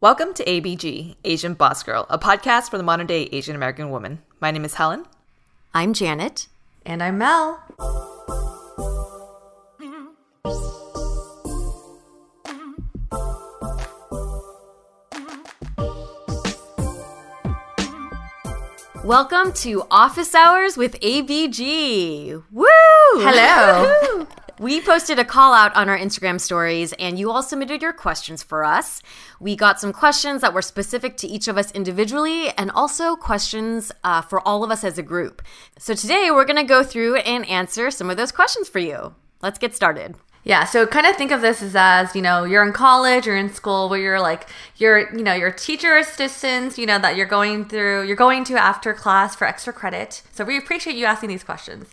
Welcome to ABG, Asian Boss Girl, a podcast for the modern day Asian American woman. My name is Helen. I'm Janet. And I'm Mel. Welcome to Office Hours with ABG. Woo! Hello. We posted a call out on our Instagram stories, and you all submitted your questions for us. We got some questions that were specific to each of us individually, and also questions uh, for all of us as a group. So today we're going to go through and answer some of those questions for you. Let's get started. Yeah, so kind of think of this as, as you know, you're in college or in school where you're like you're you know your teacher assistants, you know that you're going through, you're going to after class for extra credit. So we appreciate you asking these questions.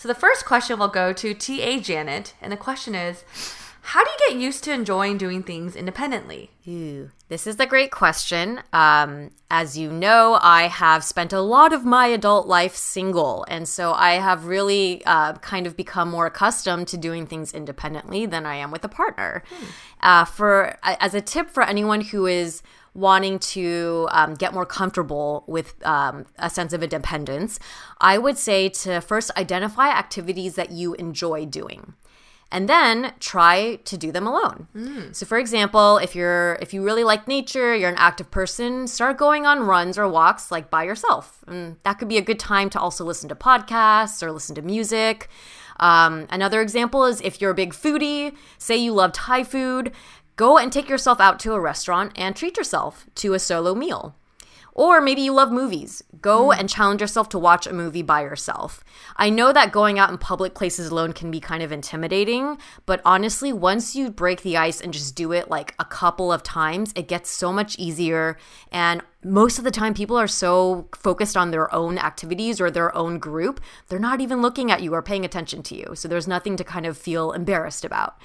So the first question will go to TA Janet, and the question is, how do you get used to enjoying doing things independently? Ooh, this is a great question. Um, as you know, I have spent a lot of my adult life single, and so I have really uh, kind of become more accustomed to doing things independently than I am with a partner. Hmm. Uh, for as a tip for anyone who is wanting to um, get more comfortable with um, a sense of independence, I would say to first identify activities that you enjoy doing and then try to do them alone. Mm. So for example, if you're if you really like nature, you're an active person, start going on runs or walks like by yourself. And that could be a good time to also listen to podcasts or listen to music. Um, another example is if you're a big foodie, say you love Thai food, go and take yourself out to a restaurant and treat yourself to a solo meal. Or maybe you love movies. Go mm. and challenge yourself to watch a movie by yourself. I know that going out in public places alone can be kind of intimidating, but honestly, once you break the ice and just do it like a couple of times, it gets so much easier. And most of the time, people are so focused on their own activities or their own group, they're not even looking at you or paying attention to you. So there's nothing to kind of feel embarrassed about.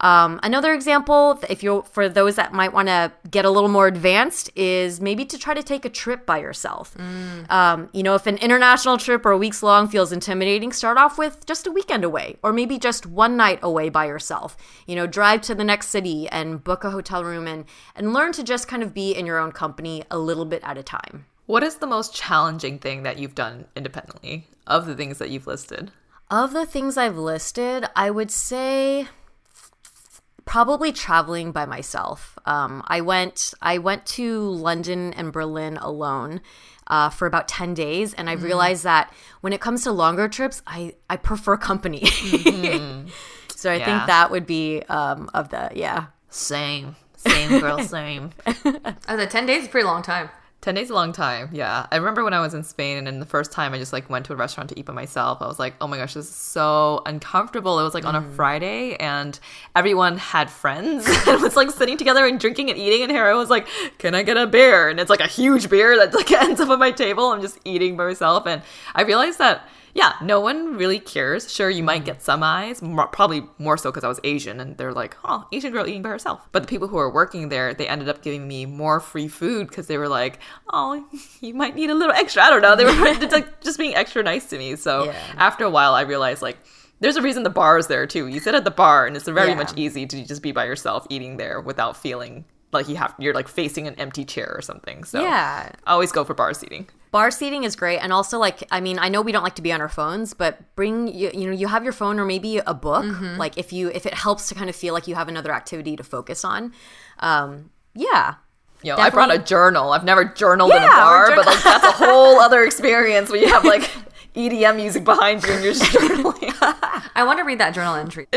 Um, another example, if you're for those that might want to get a little more advanced, is maybe to try to take a trip by yourself. Mm. Um, you know, if an international trip or weeks long feels intimidating, start off with just a weekend away, or maybe just one night away by yourself. You know, drive to the next city and book a hotel room and and learn to just kind of be in your own company a little bit at a time. What is the most challenging thing that you've done independently of the things that you've listed? Of the things I've listed, I would say probably traveling by myself. Um, I went I went to London and Berlin alone uh, for about ten days, and I mm realized that when it comes to longer trips, I I prefer company. mm-hmm. so I yeah. think that would be um, of the yeah. Same, same girl, same. oh, the ten days is a pretty long time. 10 days is a long time. Yeah. I remember when I was in Spain and the first time I just like went to a restaurant to eat by myself. I was like, "Oh my gosh, this is so uncomfortable." It was like mm. on a mm. Friday and everyone had friends and was like sitting together and drinking and eating and here I was like, "Can I get a beer?" And it's like a huge beer that like ends up on my table. I'm just eating by myself and I realized that yeah, no one really cares. Sure, you might get some eyes, probably more so because I was Asian, and they're like, "Oh, Asian girl eating by herself." But the people who were working there, they ended up giving me more free food because they were like, "Oh, you might need a little extra." I don't know. They were like just being extra nice to me. So yeah. after a while, I realized like there's a reason the bar is there too. You sit at the bar, and it's very yeah. much easy to just be by yourself eating there without feeling like you have you're like facing an empty chair or something. So yeah, always go for bar seating. Bar seating is great, and also like I mean I know we don't like to be on our phones, but bring you you know you have your phone or maybe a book. Mm-hmm. Like if you if it helps to kind of feel like you have another activity to focus on, um, yeah. You know, I brought a journal. I've never journaled in a bar, but like that's a whole other experience when you have like EDM music behind you and you're just journaling. I want to read that journal entry.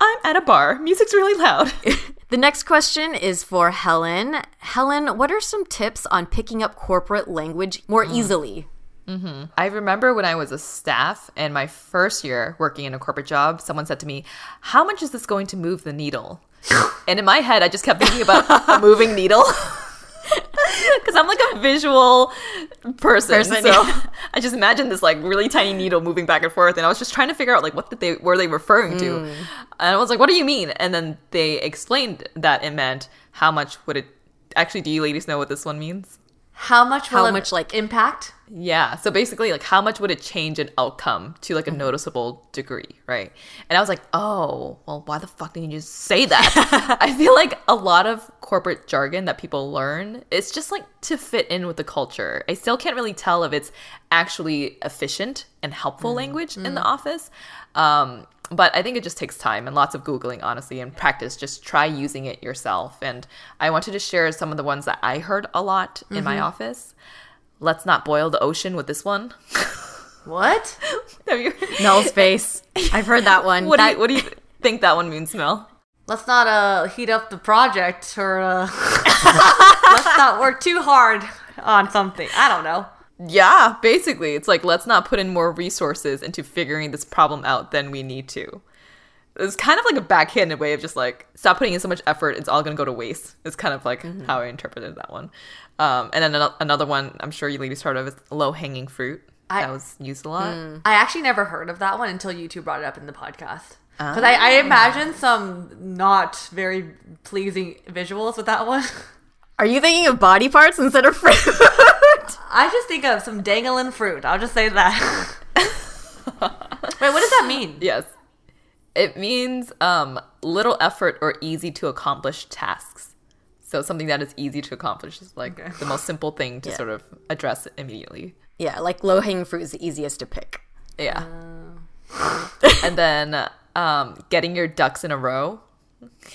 I'm at a bar. Music's really loud. The next question is for Helen. Helen, what are some tips on picking up corporate language more hmm. easily? Mm-hmm. I remember when I was a staff and my first year working in a corporate job, someone said to me, How much is this going to move the needle? and in my head, I just kept thinking about a moving needle. Because I'm like a visual person. Person, so yeah. I just imagined this like really tiny needle moving back and forth. And I was just trying to figure out like what did they were they referring to? Mm. And I was like, What do you mean? And then they explained that it meant how much would it actually do you ladies know what this one means? How much will How it much, like- impact? Yeah. So basically, like, how much would it change an outcome to like a mm-hmm. noticeable degree, right? And I was like, oh, well, why the fuck didn't you just say that? I feel like a lot of corporate jargon that people learn, it's just like to fit in with the culture. I still can't really tell if it's actually efficient and helpful mm-hmm. language in the mm-hmm. office. Um, but I think it just takes time and lots of Googling, honestly, and practice. Just try using it yourself. And I wanted to share some of the ones that I heard a lot in my office. Let's not boil the ocean with this one. What? Have you? Mel's face. I've heard that one. What do you What do you think that one means, Mel? Let's not uh heat up the project or uh let's not work too hard on something. I don't know. Yeah, basically, it's like let's not put in more resources into figuring this problem out than we need to. It's kind of like a backhanded way of just like stop putting in so much effort; it's all going to go to waste. It's kind of like mm-hmm. how I interpreted that one. Um, and then ano- another one I'm sure you ladies heard of is low hanging fruit. I- that was used a lot. Hmm. I actually never heard of that one until you two brought it up in the podcast. Because I, I ah. imagine some not very pleasing visuals with that one. Are you thinking of body parts instead of fruit? I just think of some dangling fruit. I'll just say that. Wait, what does that mean? Yes. It means um, little effort or easy to accomplish tasks. So something that is easy to accomplish is like Okay. the most simple thing to Yeah. sort of address immediately. yeah, like low hanging fruit is the easiest to pick. Yeah. and then um, getting your ducks in a row.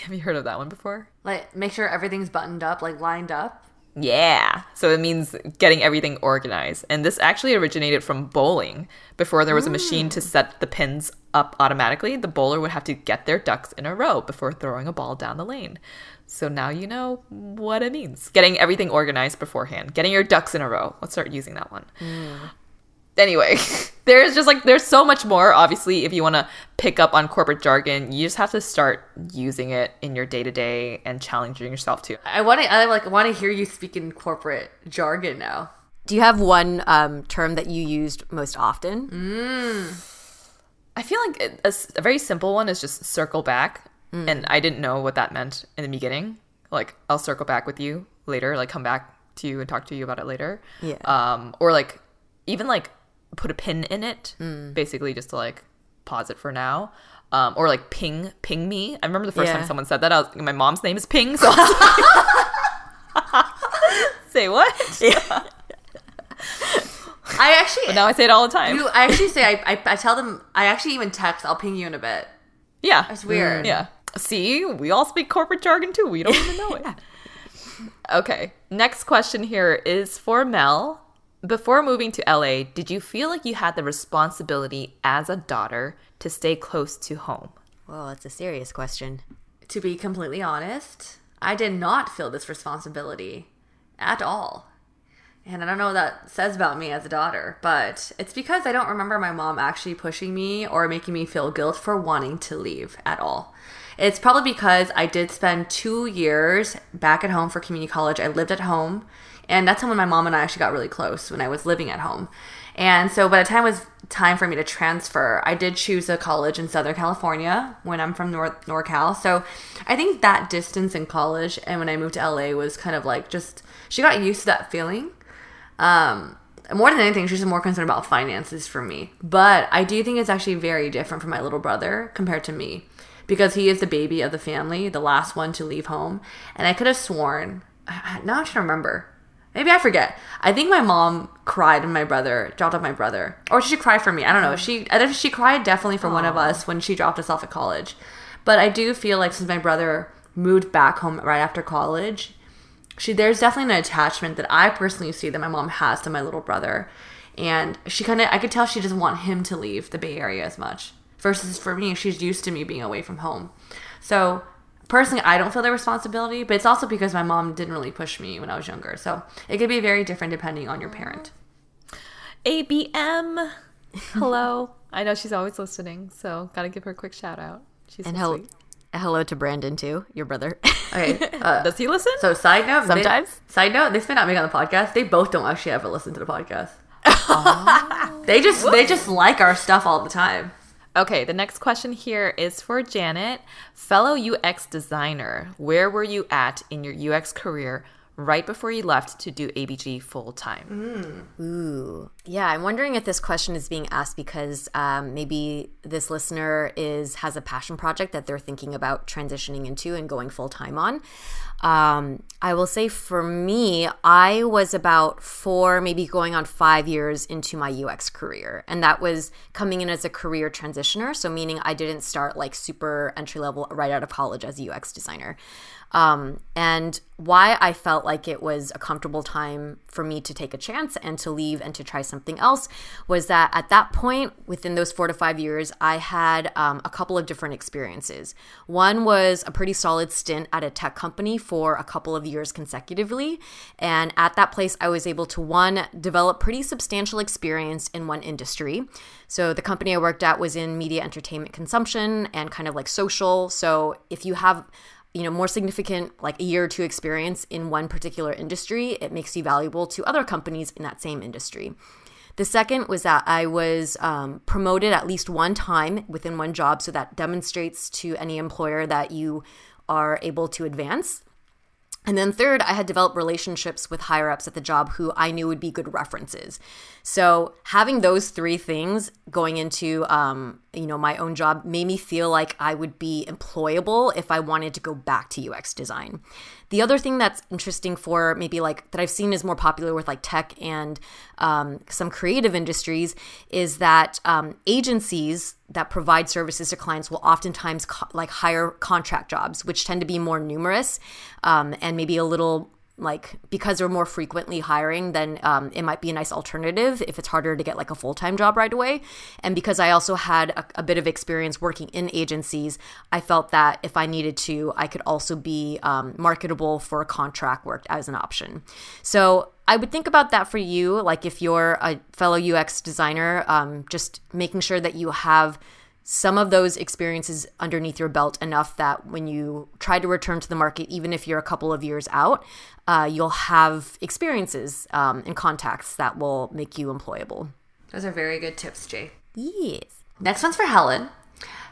Have you heard of that one before? Like, make sure everything's buttoned up, like lined up. Yeah. So it means getting everything organized. And this actually originated from bowling. Before there was a machine to set the pins up automatically, the bowler would have to get their ducks in a row before throwing a ball down the lane. So now you know what it means. Getting everything organized beforehand. Getting your ducks in a row. Let's start using that one. Hmm. Anyway, there's just like there's so much more. Obviously, if you want to pick up on corporate jargon, you just have to start using it in your day to day and challenging yourself too. I want to, I like want to hear you speak in corporate jargon now. Do you have one um, term that you used most often? I feel like it- a, s- a very simple one is just circle back, and I didn't know what that meant in the beginning. Like I'll circle back with you later, like come back to you and talk to you about it later. Yeah. Um, or like even like put a pin in it, basically just to like pause it for now. Um, or like ping ping me. I remember the first Yeah. time someone said that. I was, my mom's name is Ping, so I was like, say what? Yeah. I actually, But now I say it all the time. you, I actually say, I, I, I tell them, I actually even text, I'll ping you in a bit. yeah, That's weird. Yeah. See, we all speak corporate jargon too. We don't even know it. Okay. Next question here is for Mel. Before moving to LA, did you feel like you had the responsibility as a daughter to stay close to home? Well, that's a serious question. To be completely honest, I did not feel this responsibility at all. And I don't know what that says about me as a daughter, but it's because I don't remember my mom actually pushing me or making me feel guilt for wanting to leave at all. It's probably because I did spend two years back at home for community college. I lived at home, and that's when my mom and I actually got really close when I was living at home. And so by the time it was time for me to transfer, I did choose a college in Southern California when I'm from North NorCal. So I think that distance in college and when I moved to LA was kind of like just she got used to that feeling. Um, more than anything, she's more concerned about finances for me. But I do think it's actually very different for my little brother compared to me because he is the baby of the family, the last one to leave home. And I could have sworn, now I'm trying to remember. Maybe I forget. I think my mom cried when my brother dropped off my brother, or she cry for me? I don't know. She, I think she cried definitely for one of us when she dropped us off at college. But I do feel like since my brother moved back home right after college, she there's definitely an attachment that I personally see that my mom has to my little brother. And she kind of I could tell she doesn't want him to leave the Bay Area as much. Versus for me, she's used to me being away from home. So personally, I don't feel the responsibility, but it's also because my mom didn't really push me when I was younger. So it could be very different depending on your parent. ABM. Hello. I know she's always listening, so gotta give her a quick shout out. She's And so hel- sweet. hello to Brandon too, your brother. Okay. Uh, Does he listen? so side note, they- Sometimes. side note, this may not make on the podcast. They both don't actually ever listen to the podcast. They just they just like our stuff all the time. Okay, the next question here is for Janet. Fellow UX designer, where were you at in your UX career right before you left to do ABG full time? Ooh. Yeah, I'm wondering if this question is being asked because um, maybe this listener is has a passion project that they're thinking about transitioning into and going full time on. Um, I will say for me, I was about four, maybe going on five years into my UX career. And that was coming in as a career transitioner. So, meaning I didn't start like super entry level right out of college as a UX designer. Um, and why I felt like it was a comfortable time for me to take a chance and to leave and to try something else was that at that point, within those four to five years, I had um, a couple of different experiences. One was a pretty solid stint at a tech company for a couple of years consecutively. And at that place, I was able to, one, develop pretty substantial experience in one industry. So the company I worked at was in media entertainment consumption and kind of like social. So if you have you know more significant like a year or two experience in one particular industry it makes you valuable to other companies in that same industry. The second was that i was um, promoted at least one time within one job so that demonstrates to any employer that you are able to advance and then third, I had developed relationships with higher ups at the job who I knew would be good references. So having those three things going into um, you know my own job made me feel like I would be employable if I wanted to go back to UX design. The other thing that's interesting for maybe like that I've seen is more popular with like tech and um, some creative industries is that um, agencies that provide services to clients will oftentimes co- like hire contract jobs, which tend to be more numerous um, and maybe a little like because they're more frequently hiring then um, it might be a nice alternative if it's harder to get like a full-time job right away and because i also had a, a bit of experience working in agencies i felt that if i needed to i could also be um, marketable for a contract work as an option so I would think about that for you. Like if you're a fellow UX designer, um, just making sure that you have some of those experiences underneath your belt enough that when you try to return to the market, even if you're a couple of years out, uh, you'll have experiences um, and contacts that will make you employable. Those are very good tips, Jay. Yes. Next one's for Helen.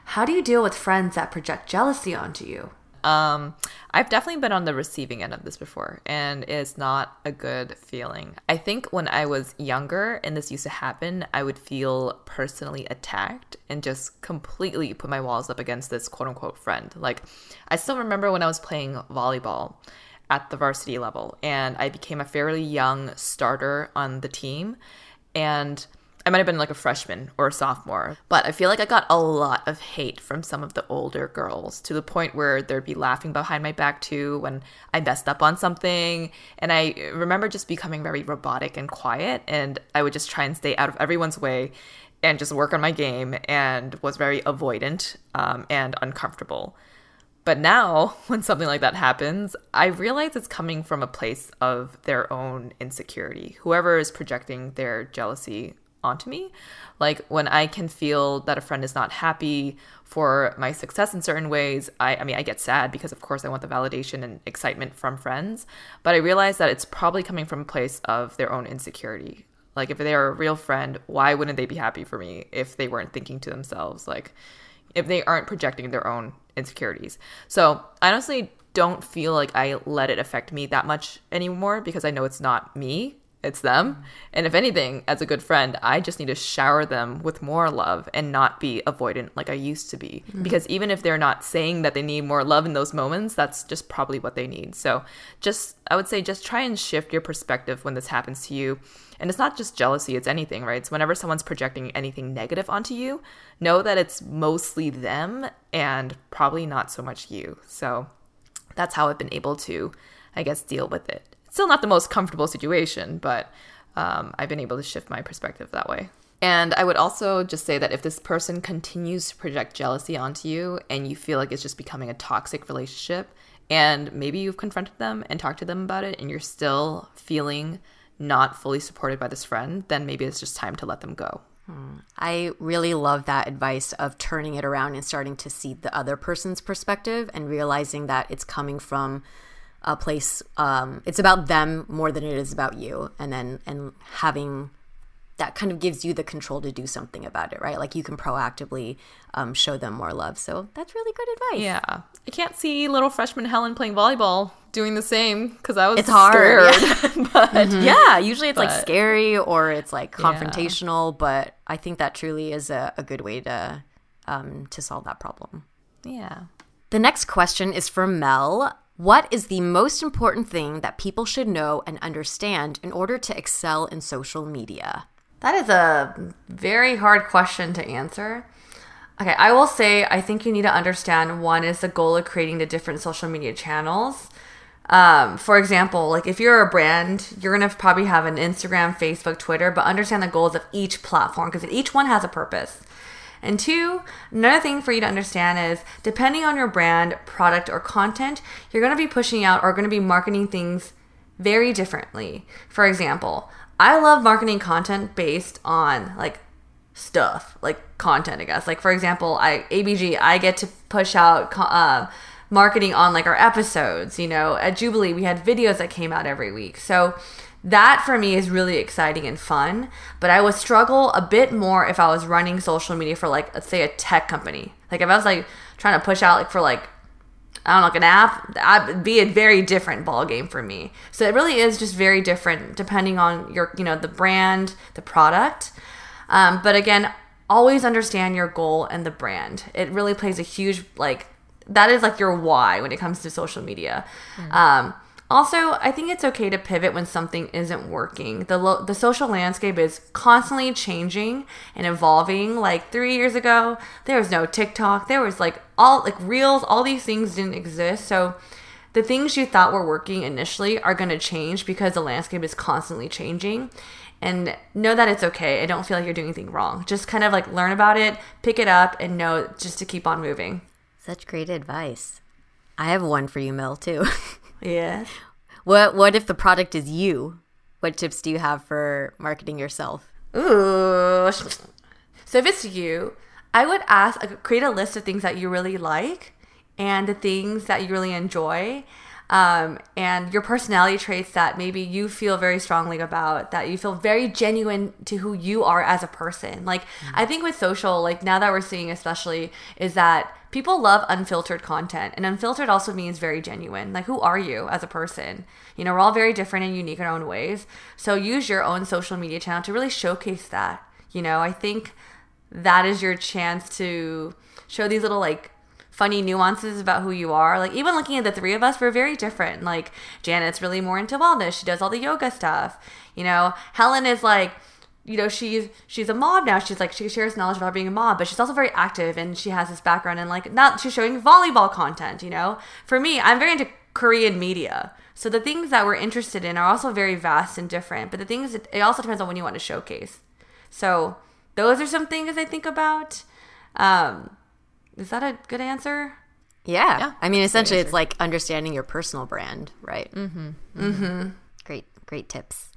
How do you deal with friends that project jealousy onto you? Um, I've definitely been on the receiving end of this before, and it's not a good feeling. I think when I was younger and this used to happen, I would feel personally attacked and just completely put my walls up against this quote unquote friend. Like, I still remember when I was playing volleyball at the varsity level, and I became a fairly young starter on the team, and I might have been like a freshman or a sophomore, but I feel like I got a lot of hate from some of the older girls to the point where they'd be laughing behind my back too when I messed up on something. And I remember just becoming very robotic and quiet, and I would just try and stay out of everyone's way and just work on my game and was very avoidant um, and uncomfortable. But now, when something like that happens, I realize it's coming from a place of their own insecurity. Whoever is projecting their jealousy onto me. Like when I can feel that a friend is not happy for my success in certain ways, I, I mean, I get sad because, of course, I want the validation and excitement from friends. But I realize that it's probably coming from a place of their own insecurity. Like if they are a real friend, why wouldn't they be happy for me if they weren't thinking to themselves? Like if they aren't projecting their own insecurities. So I honestly don't feel like I let it affect me that much anymore because I know it's not me it's them. And if anything, as a good friend, I just need to shower them with more love and not be avoidant like I used to be. Mm. Because even if they're not saying that they need more love in those moments, that's just probably what they need. So just, I would say, just try and shift your perspective when this happens to you. And it's not just jealousy, it's anything, right? So whenever someone's projecting anything negative onto you, know that it's mostly them and probably not so much you. So that's how I've been able to, I guess, deal with it. Still not the most comfortable situation, but um, I've been able to shift my perspective that way. And I would also just say that if this person continues to project jealousy onto you and you feel like it's just becoming a toxic relationship, and maybe you've confronted them and talked to them about it, and you're still feeling not fully supported by this friend, then maybe it's just time to let them go. I really love that advice of turning it around and starting to see the other person's perspective and realizing that it's coming from a place um, it's about them more than it is about you and then and having that kind of gives you the control to do something about it right like you can proactively um, show them more love so that's really good advice Yeah. I can't see little freshman Helen playing volleyball doing the same because I was It's hard, scared. but yeah usually it's like scary or it's like confrontational but i think that truly is a, a good way to um, to solve that problem yeah. The next question is from Mel. What is the most important thing that people should know and understand in order to excel in social media? That is a very hard question to answer. Okay, I will say I think you need to understand one is the goal of creating the different social media channels. Um, for example, like if you're a brand, you're gonna probably have an Instagram, Facebook, Twitter, but understand the goals of each platform because each one has a purpose. And two, another thing for you to understand is depending on your brand, product, or content, you're gonna be pushing out or gonna be marketing things very differently. For example, I love marketing content based on like stuff, like content, I guess. Like for example, I ABG, I get to push out uh, marketing on like our episodes. You know, at Jubilee, we had videos that came out every week. So that for me is really exciting and fun. But I would struggle a bit more if I was running social media for like, let's say, a tech company. Like if I was like trying to push out like for like I don't know, like an app, that'd be a very different ball game for me. So it really is just very different depending on your, you know, the brand, the product. Um, but again, always understand your goal and the brand. It really plays a huge like that is like your why when it comes to social media. Um, also, I think it's okay to pivot when something isn't working. The lo- the social landscape is constantly changing and evolving. Like 3 years ago, there was no TikTok. There was like all like Reels, all these things didn't exist. So the things you thought were working initially are going to change because the landscape is constantly changing. And know that it's okay. I don't feel like you're doing anything wrong. Just kind of like learn about it, pick it up, and know just to keep on moving. Such great advice. I have one for you, Mel, too. Yeah. what what if the product is you? What tips do you have for marketing yourself? Ooh. So if it's you, I would ask, create a list of things that you really like and the things that you really enjoy. Um, and your personality traits that maybe you feel very strongly about, that you feel very genuine to who you are as a person. Like, I think with social, like now that we're seeing, especially, is that people love unfiltered content. And unfiltered also means very genuine. Like, who are you as a person? You know, we're all very different and unique in our own ways. So use your own social media channel to really showcase that. You know, I think that is your chance to show these little like funny nuances about who you are. Like even looking at the three of us, we're very different. Like Janet's really more into wellness. She does all the yoga stuff. You know, Helen is like you know she's she's a mom now she's like she shares knowledge about being a mom but she's also very active and she has this background and like not she's showing volleyball content you know for me i'm very into korean media so the things that we're interested in are also very vast and different but the things it also depends on when you want to showcase so those are some things i think about um is that a good answer Yeah. Yeah, I mean, essentially, it's like understanding your personal brand, right? Mm-hmm. Mm-hmm. Great, great tips.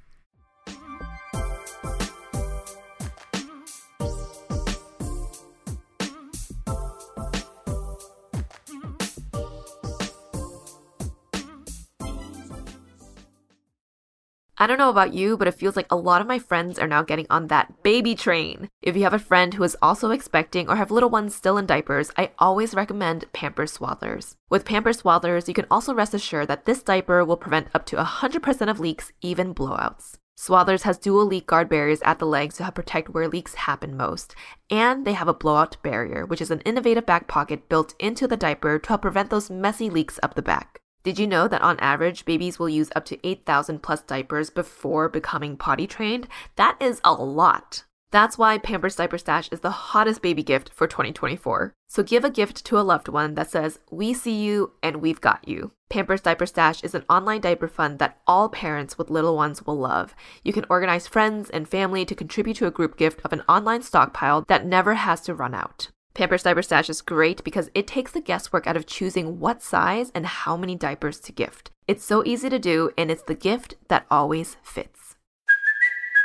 I don't know about you, but it feels like a lot of my friends are now getting on that baby train. If you have a friend who is also expecting or have little ones still in diapers, I always recommend Pampers Swaddlers. With Pampers Swaddlers, you can also rest assured that this diaper will prevent up to 100% of leaks, even blowouts. Swaddlers has dual leak guard barriers at the legs to help protect where leaks happen most. And they have a blowout barrier, which is an innovative back pocket built into the diaper to help prevent those messy leaks up the back. Did you know that on average, babies will use up to 8,000 plus diapers before becoming potty trained? That is a lot. That's why Pampers Diaper Stash is the hottest baby gift for 2024. So give a gift to a loved one that says, We see you and we've got you. Pampers Diaper Stash is an online diaper fund that all parents with little ones will love. You can organize friends and family to contribute to a group gift of an online stockpile that never has to run out. Pampers Diaper Stash is great because it takes the guesswork out of choosing what size and how many diapers to gift. It's so easy to do, and it's the gift that always fits.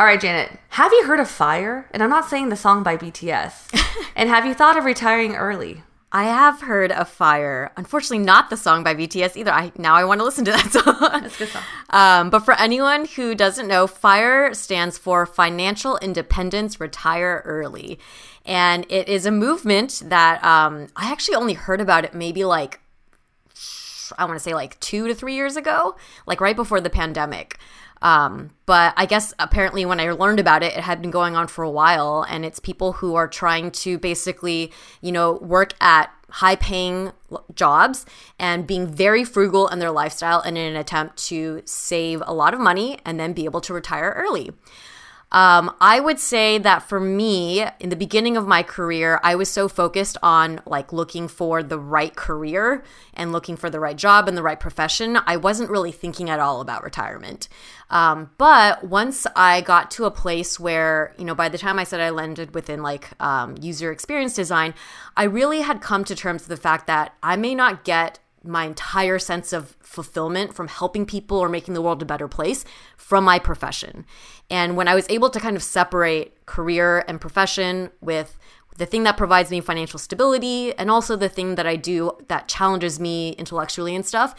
All right, Janet, have you heard of Fire? And I'm not saying the song by BTS. and have you thought of retiring early? I have heard of Fire. Unfortunately, not the song by BTS either. I now I want to listen to that song. That's a good song. Um, but for anyone who doesn't know, FIRE stands for Financial Independence Retire Early, and it is a movement that um, I actually only heard about it maybe like I want to say like two to three years ago, like right before the pandemic. Um, but I guess apparently when I learned about it, it had been going on for a while, and it's people who are trying to basically, you know, work at high paying jobs and being very frugal in their lifestyle and in an attempt to save a lot of money and then be able to retire early. Um, I would say that for me, in the beginning of my career, I was so focused on like looking for the right career and looking for the right job and the right profession. I wasn't really thinking at all about retirement. Um, but once I got to a place where, you know, by the time I said I landed within like um, user experience design, I really had come to terms with the fact that I may not get my entire sense of fulfillment from helping people or making the world a better place from my profession. And when I was able to kind of separate career and profession with the thing that provides me financial stability and also the thing that I do that challenges me intellectually and stuff,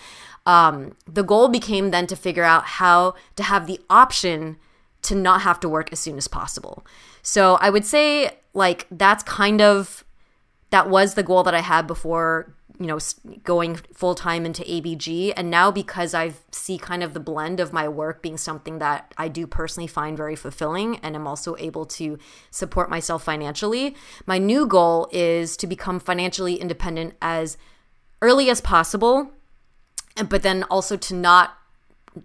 um, the goal became then to figure out how to have the option to not have to work as soon as possible. So I would say, like, that's kind of that was the goal that I had before you know going full time into ABG and now because I see kind of the blend of my work being something that I do personally find very fulfilling and I'm also able to support myself financially my new goal is to become financially independent as early as possible but then also to not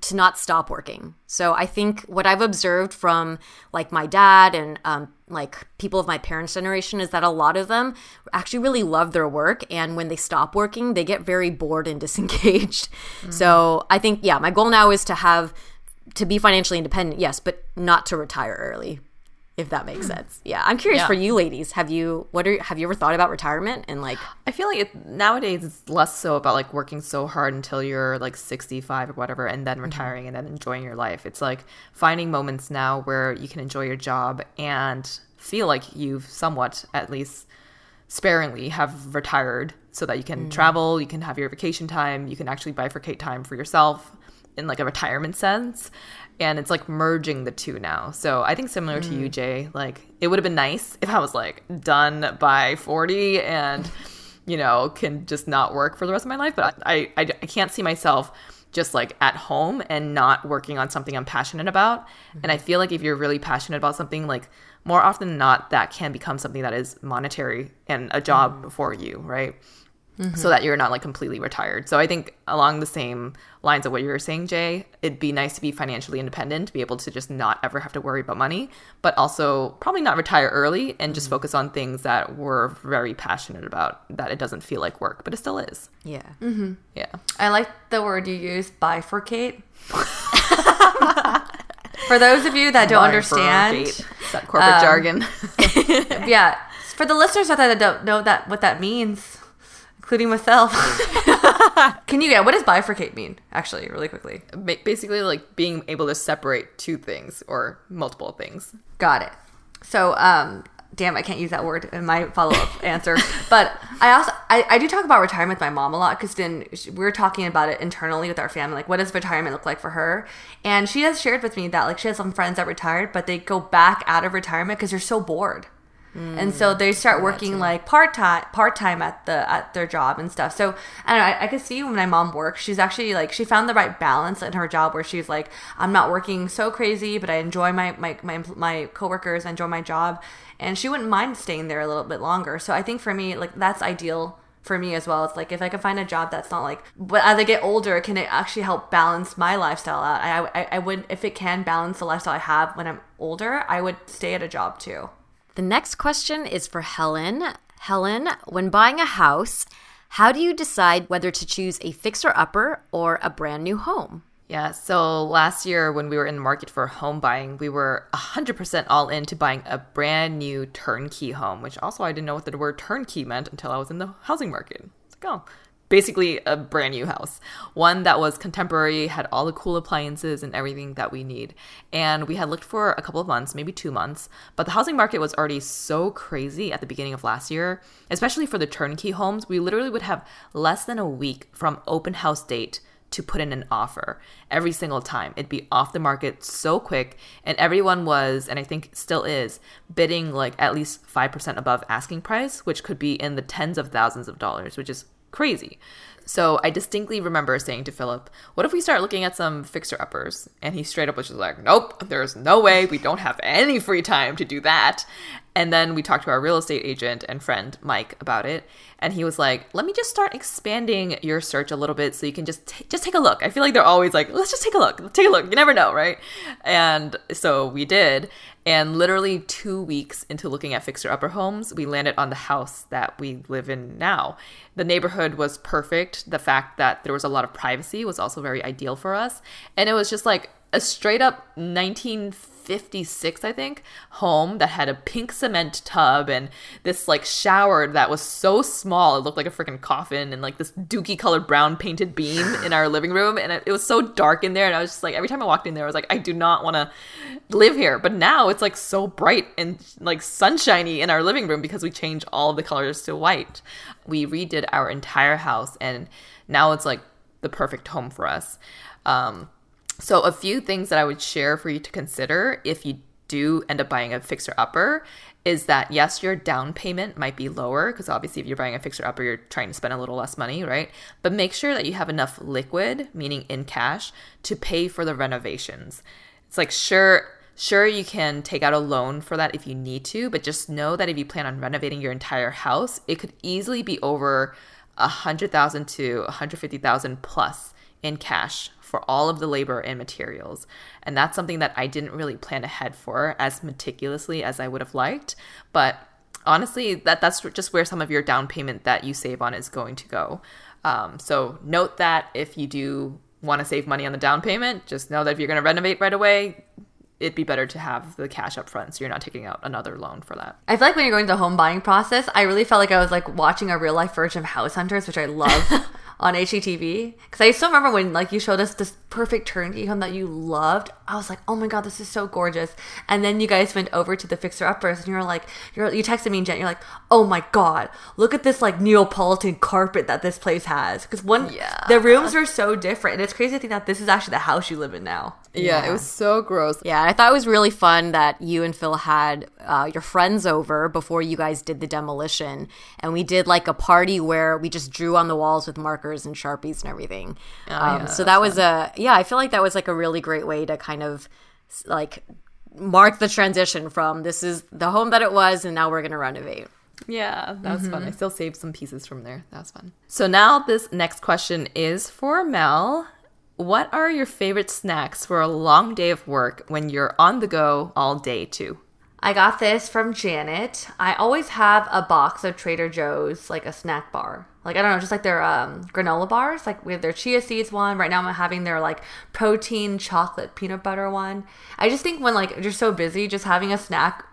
to not stop working. So I think what I've observed from like my dad and um, like people of my parents' generation is that a lot of them actually really love their work, and when they stop working, they get very bored and disengaged. Mm-hmm. So I think yeah, my goal now is to have to be financially independent, yes, but not to retire early if that makes sense. Yeah, I'm curious yeah. for you ladies. Have you what are have you ever thought about retirement and like? I feel like it, nowadays it's less so about like working so hard until you're like 65 or whatever, and then mm-hmm. retiring mm-hmm. and then enjoying your life. It's like finding moments now where you can enjoy your job and feel like you've somewhat, at least sparingly, have retired, so that you can mm. travel, you can have your vacation time, you can actually bifurcate time for yourself in like a retirement sense and it's like merging the two now. So I think similar mm. to you, mm. Jay, like it would have been nice if I was like done by 40 and you know can just not work for the rest of my life. But I I, I can't see myself just like at home and not working on something I'm passionate about. Mm-hmm. And I feel like if you're really passionate about something, like more often than not, that can become something that is monetary and a job mm-hmm. for you, right? Mm-hmm. so that you're not like completely retired. So I think along the same lines of what you were saying, Jay, it'd be nice to be financially independent, to be able to just not ever have to worry about money, but also probably not retire early and just mm-hmm. focus on things that we're very passionate about, that it doesn't feel like work, but it still is. Yeah. Mm-hmm. Yeah. I like the word you use, bifurcate. For those of you that don't understand, That corporate jargon. yeah, for the listeners out there that don't know that what that means, including myself, can you yeah? What does bifurcate mean? Actually, really quickly. Basically, like being able to separate two things or multiple things. Got it. So, um, damn, I can't use that word in my follow up answer. But I also I, I do talk about retirement with my mom a lot because then we are talking about it internally with our family, like what does retirement look like for her? And she has shared with me that like she has some friends that retired, but they go back out of retirement because they're so bored. And so they start working like part time part time at the at their job and stuff. So I don't know, I, I could see when my mom works, she's actually like she found the right balance in her job where she's like, I'm not working so crazy, but I enjoy my my my, my coworkers, I enjoy my job, and she wouldn't mind staying there a little bit longer. So I think for me, like that's ideal for me as well. It's like if I can find a job that's not like, but as I get older, can it actually help balance my lifestyle out? I, I, I would, if it can balance the lifestyle I have when I'm older, I would stay at a job too. The next question is for Helen. Helen, when buying a house, how do you decide whether to choose a fixer upper or a brand new home? Yeah, so last year when we were in the market for home buying, we were 100% all into buying a brand new turnkey home, which also I didn't know what the word turnkey meant until I was in the housing market. It's like, oh, basically a brand new house. One that was contemporary, had all the cool appliances and everything that we need. And we had looked for a couple of months, maybe two months, but the housing market was already so crazy at the beginning of last year, especially for the turnkey homes. We literally would have less than a week from open house date to put in an offer every single time. It'd be off the market so quick, and everyone was, and I think still is, bidding like at least 5% above asking price, which could be in the tens of thousands of dollars, which is crazy. So I distinctly remember saying to Philip, What if we start looking at some fixer uppers? And he straight up was just like, Nope, there's no way. We don't have any free time to do that. And then we talked to our real estate agent and friend, Mike, about it. And he was like, Let me just start expanding your search a little bit so you can just, t- just take a look. I feel like they're always like, Let's just take a look. Take a look. You never know, right? And so we did. And literally two weeks into looking at fixer upper homes, we landed on the house that we live in now. The neighborhood was perfect. The fact that there was a lot of privacy was also very ideal for us. And it was just like a straight up 1956, I think, home that had a pink cement tub and this like shower that was so small it looked like a freaking coffin and like this dookie colored brown painted beam in our living room and it, it was so dark in there and I was just like every time I walked in there I was like I do not want to live here but now it's like so bright and like sunshiny in our living room because we changed all of the colors to white. We redid our entire house and now it's like the perfect home for us. Um, so, a few things that I would share for you to consider if you do end up buying a fixer upper is that yes, your down payment might be lower because obviously, if you're buying a fixer upper, you're trying to spend a little less money, right? But make sure that you have enough liquid, meaning in cash, to pay for the renovations. It's like, sure, Sure, you can take out a loan for that if you need to, but just know that if you plan on renovating your entire house, it could easily be over a hundred thousand to a hundred fifty thousand plus in cash for all of the labor and materials. And that's something that I didn't really plan ahead for as meticulously as I would have liked. But honestly, that that's just where some of your down payment that you save on is going to go. Um, so note that if you do want to save money on the down payment, just know that if you're going to renovate right away, it'd be better to have the cash up front so you're not taking out another loan for that. I feel like when you're going through the home buying process, I really felt like I was like watching a real life version of House Hunters, which I love on HGTV. Because I still remember when like you showed us this perfect turnkey home that you loved. I was like, oh my god, this is so gorgeous. And then you guys went over to the fixer uppers, and you're like, you're, you texted me and Jen, you're like, oh my god, look at this like Neapolitan carpet that this place has. Because one, Yeah. the rooms are so different, and it's crazy to think that this is actually the house you live in now. Yeah, it was so gross. Yeah, I thought it was really fun that you and Phil had uh, your friends over before you guys did the demolition. And we did like a party where we just drew on the walls with markers and Sharpies and everything. um, so that was a, yeah, I feel like that was like a really great way to kind of like mark the transition from this is the home that it was and now we're going to renovate. Yeah, that was fun. I mm-hmm. still saved some pieces from there. That was fun. So now this next question is for Mel. What are your favorite snacks for a long day of work when you're on the go all day too? I got this from Janet. I always have a box of Trader Joe's, like a snack bar. Like I don't know, just like their um, granola bars. Like we have their chia seeds one. Right now I'm having their like protein chocolate peanut butter one. I just think when like you're so busy, just having a snack,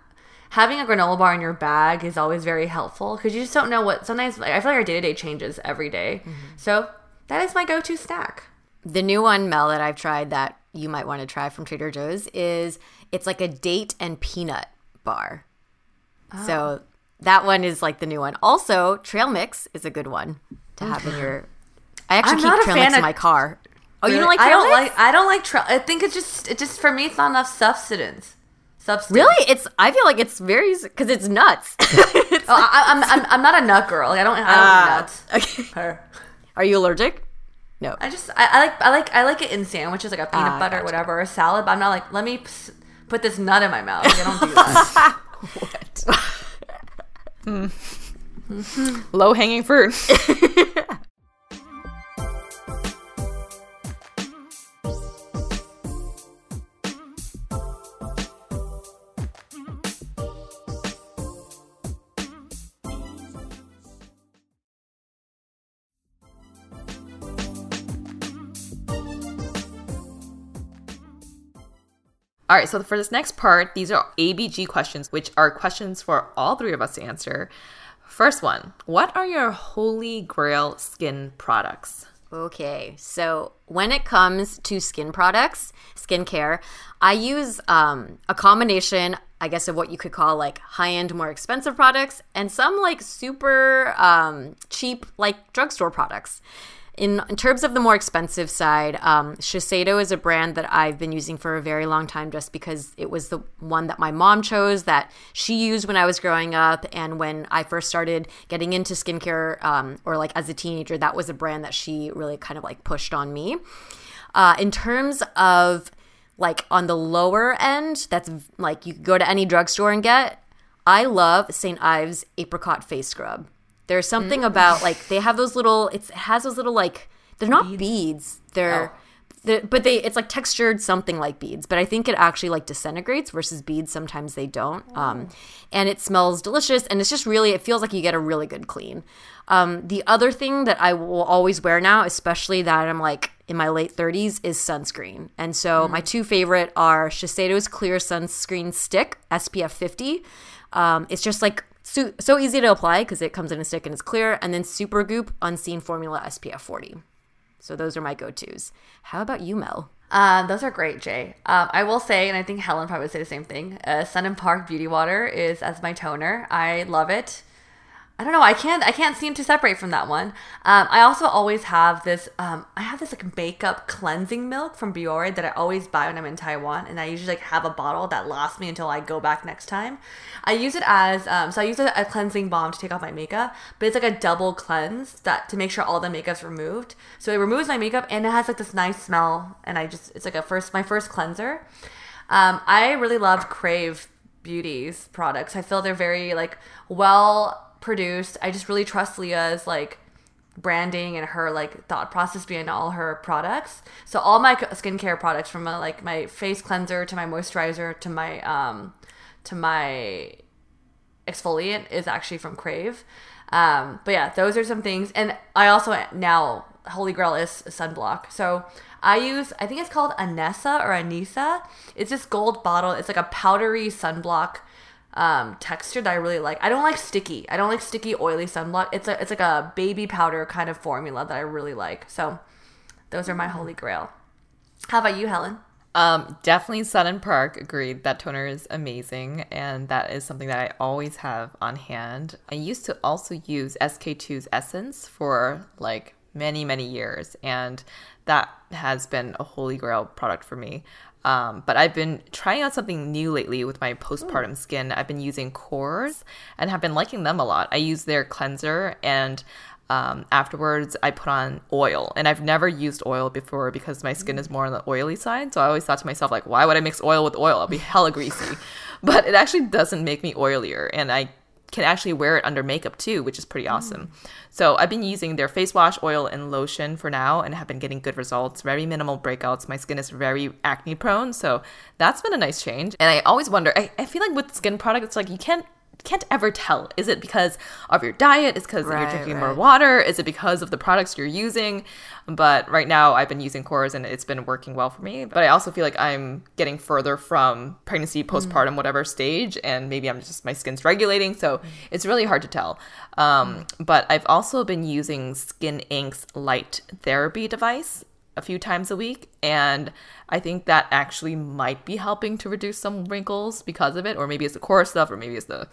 having a granola bar in your bag is always very helpful because you just don't know what. Sometimes like, I feel like our day to day changes every day. So that is my go to snack. The new one, Mel, that I've tried that you might want to try from Trader Joe's is it's like a date and peanut bar. So that one is like the new one. Also, trail mix is a good one to have in your. I actually I'm keep trail mix in my car. Oh, you don't like I don't mix? like. I don't like trail. I think it's just. It just for me, it's not enough substance. Substance. Really? It's. I feel like it's very because it's nuts. It's- Oh, I, I'm, I'm. I'm not a nut girl. Like, I don't. I don't eat Ah, nuts. okay. Her. Are you allergic? No. I just. I, I like. I like. I like it in sandwiches, like a peanut Ah, butter, gotcha. whatever, or a salad. But I'm not like. Let me put this nut in my mouth. Like, I don't do that. What? Low hanging fruit. All right, so for this next part, these are ABG questions, which are questions for all three of us to answer. First one What are your holy grail skin products? Okay, so when it comes to skin products, skincare, I use um, a combination, I guess, of what you could call like high end, more expensive products and some like super um, cheap, like drugstore products. In, in terms of the more expensive side, um, Shiseido is a brand that I've been using for a very long time just because it was the one that my mom chose that she used when I was growing up. And when I first started getting into skincare um, or like as a teenager, that was a brand that she really kind of like pushed on me. Uh, in terms of like on the lower end, that's like you could go to any drugstore and get. I love St. Ives apricot face scrub. There's something about like they have those little. It's, it has those little like they're not beads. They're, they're but they it's like textured something like beads. But I think it actually like disintegrates versus beads. Sometimes they don't. Um, and it smells delicious and it's just really it feels like you get a really good clean. Um, the other thing that I will always wear now, especially that I'm like in my late 30s, is sunscreen. And so my two favorite are Shiseido's Clear Sunscreen Stick SPF 50. Um, it's just like so, so easy to apply because it comes in a stick and it's clear. And then Super Supergoop Unseen Formula SPF 40. So those are my go tos. How about you, Mel? Uh, those are great, Jay. Um, I will say, and I think Helen probably would say the same thing. Uh, Son and Park Beauty Water is as my toner. I love it. I don't know. I can't. I can't seem to separate from that one. Um, I also always have this. Um, I have this like makeup cleansing milk from Biore that I always buy when I'm in Taiwan, and I usually like have a bottle that lasts me until I go back next time. I use it as um, so I use a cleansing balm to take off my makeup, but it's like a double cleanse that to make sure all the makeup's removed. So it removes my makeup and it has like this nice smell, and I just it's like a first my first cleanser. Um, I really love Krave Beauty's products. I feel they're very like well produced. I just really trust Liah's like branding and her like thought process behind all her products. So all my skincare products from uh, like my face cleanser to my moisturizer to my um to my exfoliant is actually from Krave. Um, but yeah, those are some things. And I also now Holy Grail is a sunblock. So I use I think it's called Anessa or Anissa. It's this gold bottle. It's like a powdery sunblock um, texture that I really like. I don't like sticky. I don't like sticky oily sunblock. It's a it's like a baby powder kind of formula that I really like. So those are my holy grail. How about you, Helen? Um, definitely Son and Park agreed that toner is amazing, and that is something that I always have on hand. I used to also use SK-II's Essence for like many, many years, and that has been a holy grail product for me. Um, but I've been trying out something new lately with my postpartum skin. I've been using Cores and have been liking them a lot. I use their cleanser and um, afterwards I put on oil. And I've never used oil before because my skin is more on the oily side. So I always thought to myself, like, why would I mix oil with oil? I'll be hella greasy. but it actually doesn't make me oilier. And I can actually wear it under makeup too, which is pretty mm. awesome. So I've been using their face wash, oil, and lotion for now, and have been getting good results. Very minimal breakouts. My skin is very acne prone, so that's been a nice change. And I always wonder. I, I feel like with skin products, it's like you can't can't ever tell. Is it because of your diet? Is because you're Right, drinking more water? Is it because of the products you're using? But right now, I've been using Core's and it's been working well for me. But I also feel like I'm getting further from pregnancy, postpartum, whatever stage, and maybe I'm just my skin's regulating. So it's really hard to tell. Um, But I've also been using Skin Inc.'s light therapy device a few times a week and i think that actually might be helping to reduce some wrinkles because of it or maybe it's the core stuff or maybe it's the,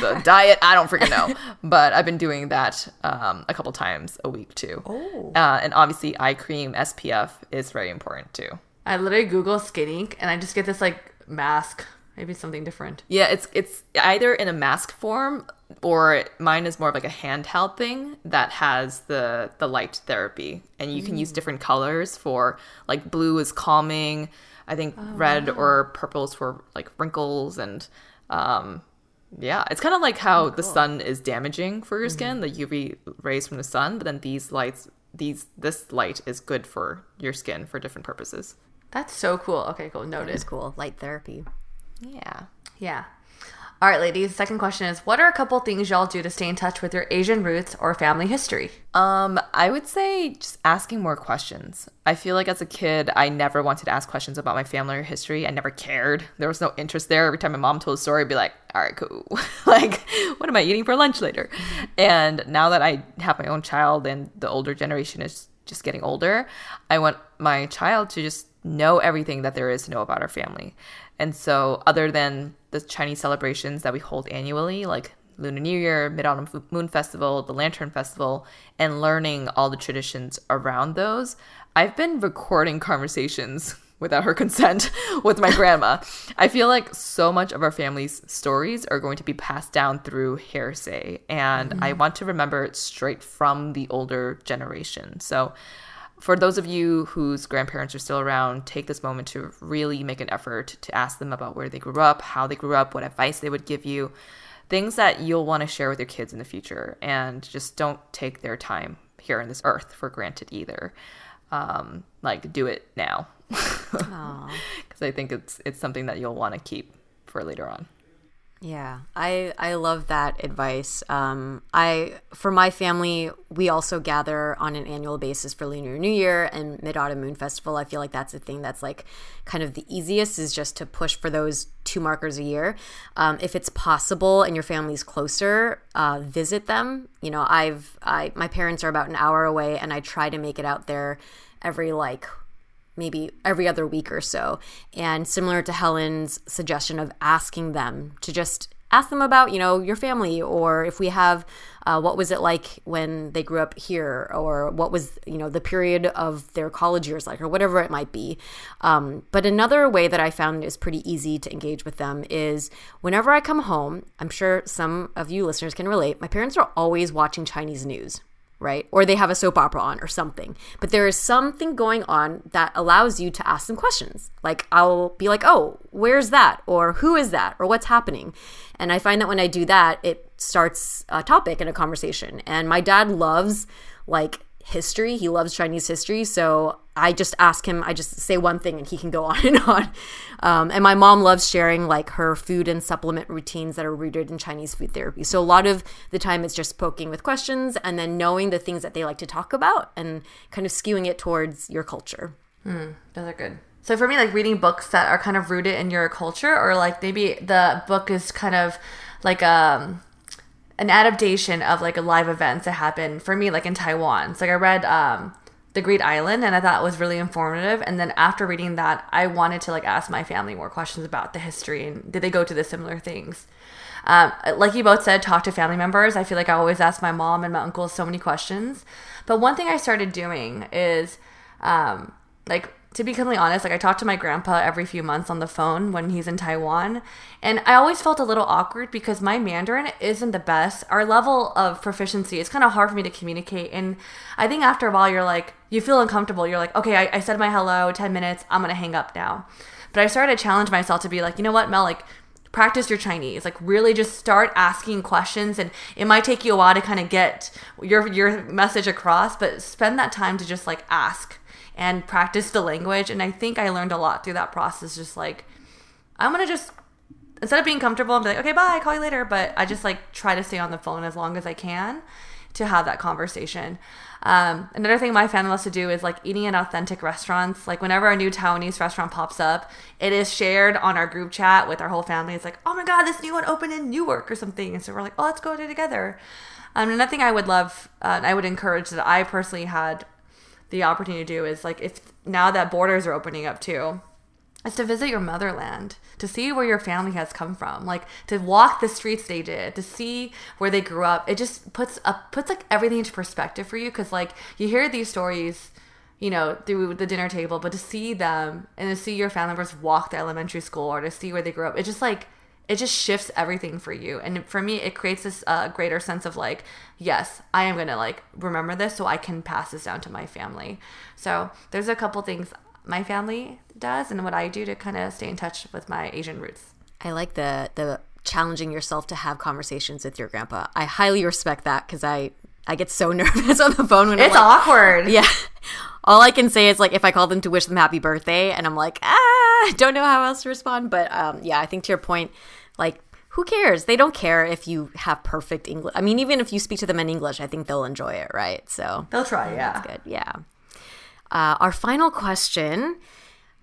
the diet i don't freaking know but i've been doing that um, a couple times a week too oh. uh, and obviously eye cream spf is very important too I literally Google Skin Inc and I just get this like mask. Maybe something different. yeah it's it's either in a mask form or mine is more of like a handheld thing that has the the light therapy and you can use different colors for like blue is calming i think red or purple is for like wrinkles and um yeah it's kind of like how the sun is damaging for your skin the uv rays from the sun but then these lights these this light is good for your skin for different purposes That's so cool. Okay, cool. Noted. It's cool. Light therapy. Yeah Yeah. All right, ladies. Second question is What are a couple things y'all do to stay in touch with your Asian roots or family history? Um, I would say just asking more questions. I feel like as a kid, I never wanted to ask questions about my family or history. I never cared. There was no interest there. Every time my mom told a story, I'd be like, all right, cool. like, what am I eating for lunch later? And now that I have my own child and the older generation is just getting older, I want my child to just know everything that there is to know about our family. And so, other than the Chinese celebrations that we hold annually, like Lunar New Year, Mid Autumn Moon Festival, the Lantern Festival, and learning all the traditions around those, I've been recording conversations without her consent with my grandma. I feel like so much of our family's stories are going to be passed down through hearsay, and I mm-hmm. want to remember it straight from the older generation. So, for those of you whose grandparents are still around, take this moment to really make an effort to ask them about where they grew up, how they grew up, what advice they would give you, things that you'll want to share with your kids in the future. And just don't take their time here on this earth for granted either. Um, like, do it now. Because I think it's it's something that you'll want to keep for later on. Yeah, I I love that advice. Um, I for my family, we also gather on an annual basis for Lunar New Year and Mid Autumn Moon Festival. I feel like that's a thing that's like kind of the easiest is just to push for those two markers a year. Um, if it's possible and your family's closer, uh, visit them. You know, I've I my parents are about an hour away, and I try to make it out there every like maybe every other week or so. And similar to Helen's suggestion of asking them to just ask them about, you know, your family or if we have uh, what was it like when they grew up here or what was, you know, the period of their college years like or whatever it might be. Um, but another way that I found is pretty easy to engage with them is whenever I come home, I'm sure some of you listeners can relate, my parents are always watching Chinese news right? Or they have a soap opera on or something. But there is something going on that allows you to ask them questions. Like I'll be like, "Oh, where's that?" or "Who is that?" or "What's happening?" And I find that when I do that, it starts a topic in a conversation. And my dad loves like history. He loves Chinese history, so I just ask him. I just say one thing, and he can go on and on. Um, and my mom loves sharing like her food and supplement routines that are rooted in Chinese food therapy. So a lot of the time, it's just poking with questions, and then knowing the things that they like to talk about, and kind of skewing it towards your culture. Those are good. So for me, like reading books that are kind of rooted in your culture, or like maybe the book is kind of like um an adaptation of like a live events that happened for me, like in Taiwan. So like I read um The Green Island, and I thought it was really informative. And then after reading that, I wanted to like ask my family more questions about the history and did they go to the similar things. Um, like you both said, talk to family members. I feel like I always ask my mom and my uncle so many questions. But one thing I started doing is, um, like, to be completely honest, like I talk to my grandpa every few months on the phone when he's in Taiwan. And I always felt a little awkward because my Mandarin isn't the best. Our level of proficiency is kind of hard for me to communicate. And I think after a while, you're like, you feel uncomfortable. You're like, okay, I, I said my hello, 10 minutes, I'm going to hang up now. But I started to challenge myself to be like, you know what, Mel, like, practice your Chinese. Like really just start asking questions and it might take you a while to kind of get your your message across, but spend that time to just like ask and practice the language. And I think I learned a lot through that process. Just like I'm gonna just instead of being comfortable and be like, okay, bye, call you later. But I just like try to stay on the phone as long as I can to have that conversation. Um, another thing my family loves to do is like eating in authentic restaurants. Like whenever a new Taiwanese restaurant pops up, it is shared on our group chat with our whole family. It's like, oh my god, this new one opened in Newark or something, and so we're like, oh, let's go there together. Um, another thing I would love, uh, I would encourage that I personally had the opportunity to do is like if now that borders are opening up too, is to visit your motherland, to see where your family has come from, like to walk the streets they did, to see where they grew up. It just puts up puts like everything into perspective for you because like you hear these stories, you know, through the dinner table, but to see them and to see your family members walk to elementary school or to see where they grew up, it just like it just shifts everything for you. And for me, it creates this uh, greater sense of like, yes, I am gonna like remember this so I can pass this down to my family. So there's a couple things my family does and what I do to kind of stay in touch with my Asian roots. I like the the challenging yourself to have conversations with your grandpa. I highly respect that because I I get so nervous on the phone when it's I'm like, awkward. Yeah. All I can say is like if I call them to wish them happy birthday and I'm like, ah, don't know how else to respond. But um, yeah, I think to your point, like who cares? They don't care if you have perfect English. I mean, even if you speak to them in English, I think they'll enjoy it, right? So they'll try. Yeah, that's good. Yeah. Uh, our final question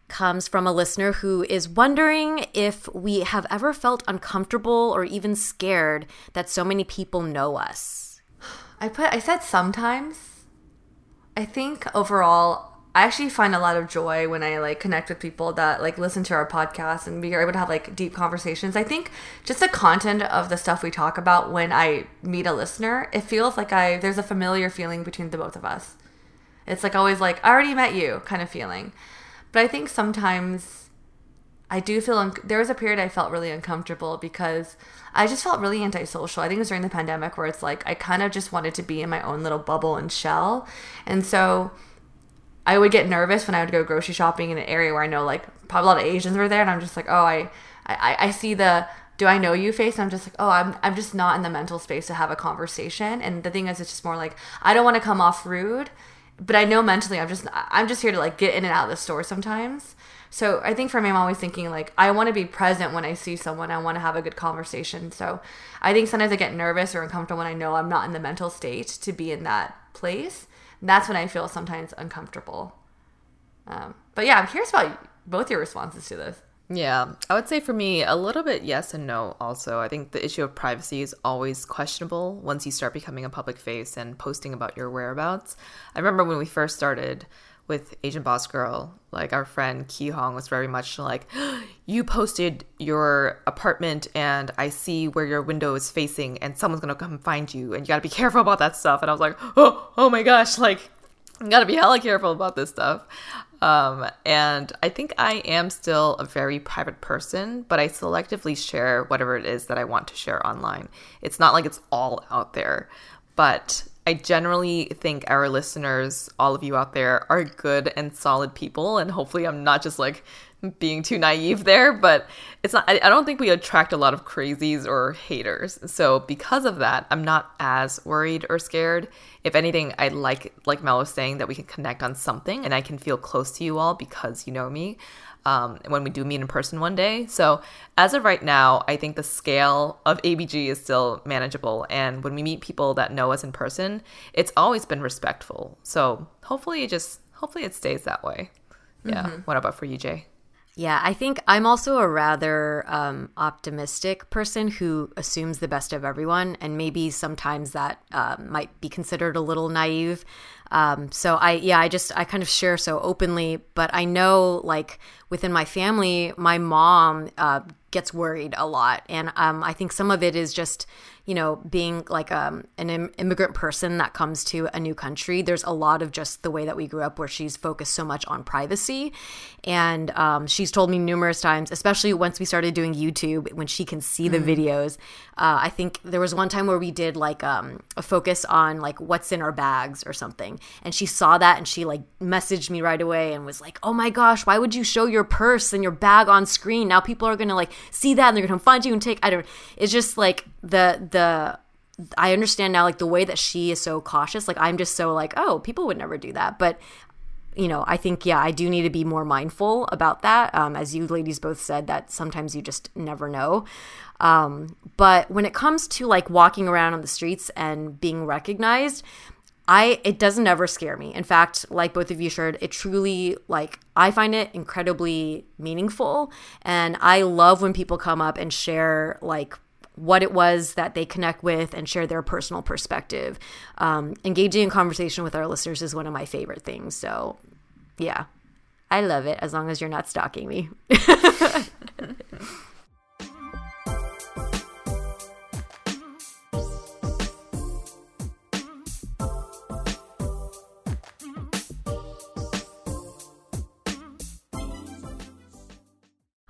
comes from a listener who is wondering if we have ever felt uncomfortable or even scared that so many people know us. I put I said sometimes. I think overall I actually find a lot of joy when I like connect with people that like listen to our podcast and we are able to have like deep conversations. I think just the content of the stuff we talk about when I meet a listener, it feels like I there's a familiar feeling between the both of us. It's like always like I already met you kind of feeling. But I think sometimes I do feel un- there was a period I felt really uncomfortable because I just felt really antisocial. I think it was during the pandemic where it's like I kind of just wanted to be in my own little bubble and shell. And so I would get nervous when I would go grocery shopping in an area where I know like probably a lot of Asians were there and I'm just like, "Oh, I I, I see the do I know you face? And I'm just like, oh, I'm, I'm just not in the mental space to have a conversation. And the thing is, it's just more like, I don't want to come off rude but I know mentally I'm just I'm just here to like get in and out of the store sometimes. So I think for me I'm always thinking like I want to be present when I see someone. I want to have a good conversation. So I think sometimes I get nervous or uncomfortable when I know I'm not in the mental state to be in that place. that's when I feel sometimes uncomfortable. Um, but yeah, I'm curious about both your responses to this. Yeah, I would say for me, a little bit yes and no also. I think the issue of privacy is always questionable once you start becoming a public face and posting about your whereabouts. I remember when we first started with Asian Boss Girl, like our friend Ki Hong was very much like, You posted your apartment and I see where your window is facing and someone's gonna come find you and you gotta be careful about that stuff. And I was like, Oh, oh my gosh, like, you gotta be hella careful about this stuff. Um, and I think I am still a very private person, but I selectively share whatever it is that I want to share online. It's not like it's all out there, but I generally think our listeners, all of you out there, are good and solid people. And hopefully, I'm not just like being too naive there, but it's not, I, don't think we attract a lot of crazies or haters. So, because of that, I'm not as worried or scared. If anything, I like, like Mel was saying, that we can connect on something and I can feel close to you all because you know me um, when we do meet in person one day. So, as of right now, I think the scale of ABG is still manageable. And when we meet people that know us in person, it's always been respectful. So, hopefully, it just, hopefully, it stays that way. Yeah. Mm-hmm. What about for you, Jay? Yeah, I think I'm also a rather um, optimistic person who assumes the best of everyone, and maybe sometimes that uh, might be considered a little naive. Um, so I, yeah, I just I kind of share so openly, but I know like within my family, my mom uh, gets worried a lot, and um, I think some of it is just you know, being like um, an Im- immigrant person that comes to a new country, there's a lot of just the way that we grew up where she's focused so much on privacy. And um, she's told me numerous times, especially once we started doing YouTube, when she can see the videos. Uh, I think there was one time where we did like um, a focus on like what's in our bags or something. And she saw that and she like messaged me right away and was like, oh my gosh, why would you show your purse and your bag on screen? Now people are going to like see that and they're going to find you and take, I don't, it's just like the, the, I understand now, like the way that she is so cautious. Like I'm just so like, oh, people would never do that. But you know, I think yeah, I do need to be more mindful about that. Um, as you ladies both said, that sometimes you just never know. Um, but when it comes to like walking around on the streets and being recognized, I it doesn't ever scare me. In fact, like both of you shared, it truly like I find it incredibly meaningful, and I love when people come up and share like what it was that they connect with and share their personal perspective. Um, engaging in conversation with our listeners is one of my favorite things. So, yeah, I love it as long as you're not stalking me.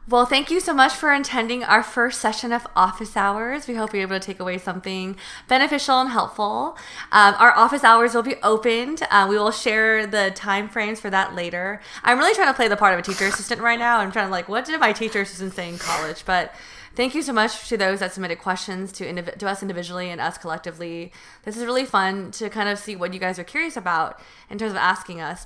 Well, thank you so much for attending our first session of office hours. We hope you're able to take away something beneficial and helpful. Um, our office hours will be opened. Uh, we will share the time frames for that later. I'm really trying to play the part of a teacher assistant right now. I'm trying to like, what did my teacher assistant say in college? But thank you so much to those that submitted questions to indiv- to us individually and us collectively. This is really fun to kind of see what you guys are curious about in terms of asking us.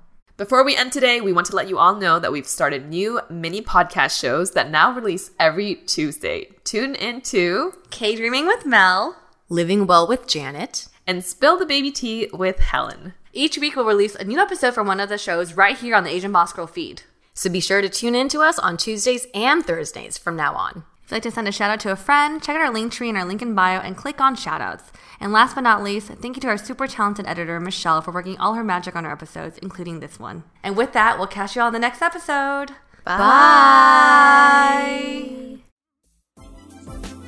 Before we end today, we want to let you all know that we've started new mini podcast shows that now release every Tuesday. Tune in to K Dreaming with Mel. Living Well with Janet. and Spill the Baby Tea with Helen. Each week we'll release a new episode from one of the shows right here on the Asian Boss Girl feed. So be sure to tune in to us on Tuesdays and Thursdays from now on. If you'd like to send a shout out to a friend, check out our link tree in our link in bio and click on shoutouts. And last but not least, thank you to our super talented editor, Michelle, for working all her magic on our episodes, including this one. And with that, we'll catch you all in the next episode. Bye. Bye.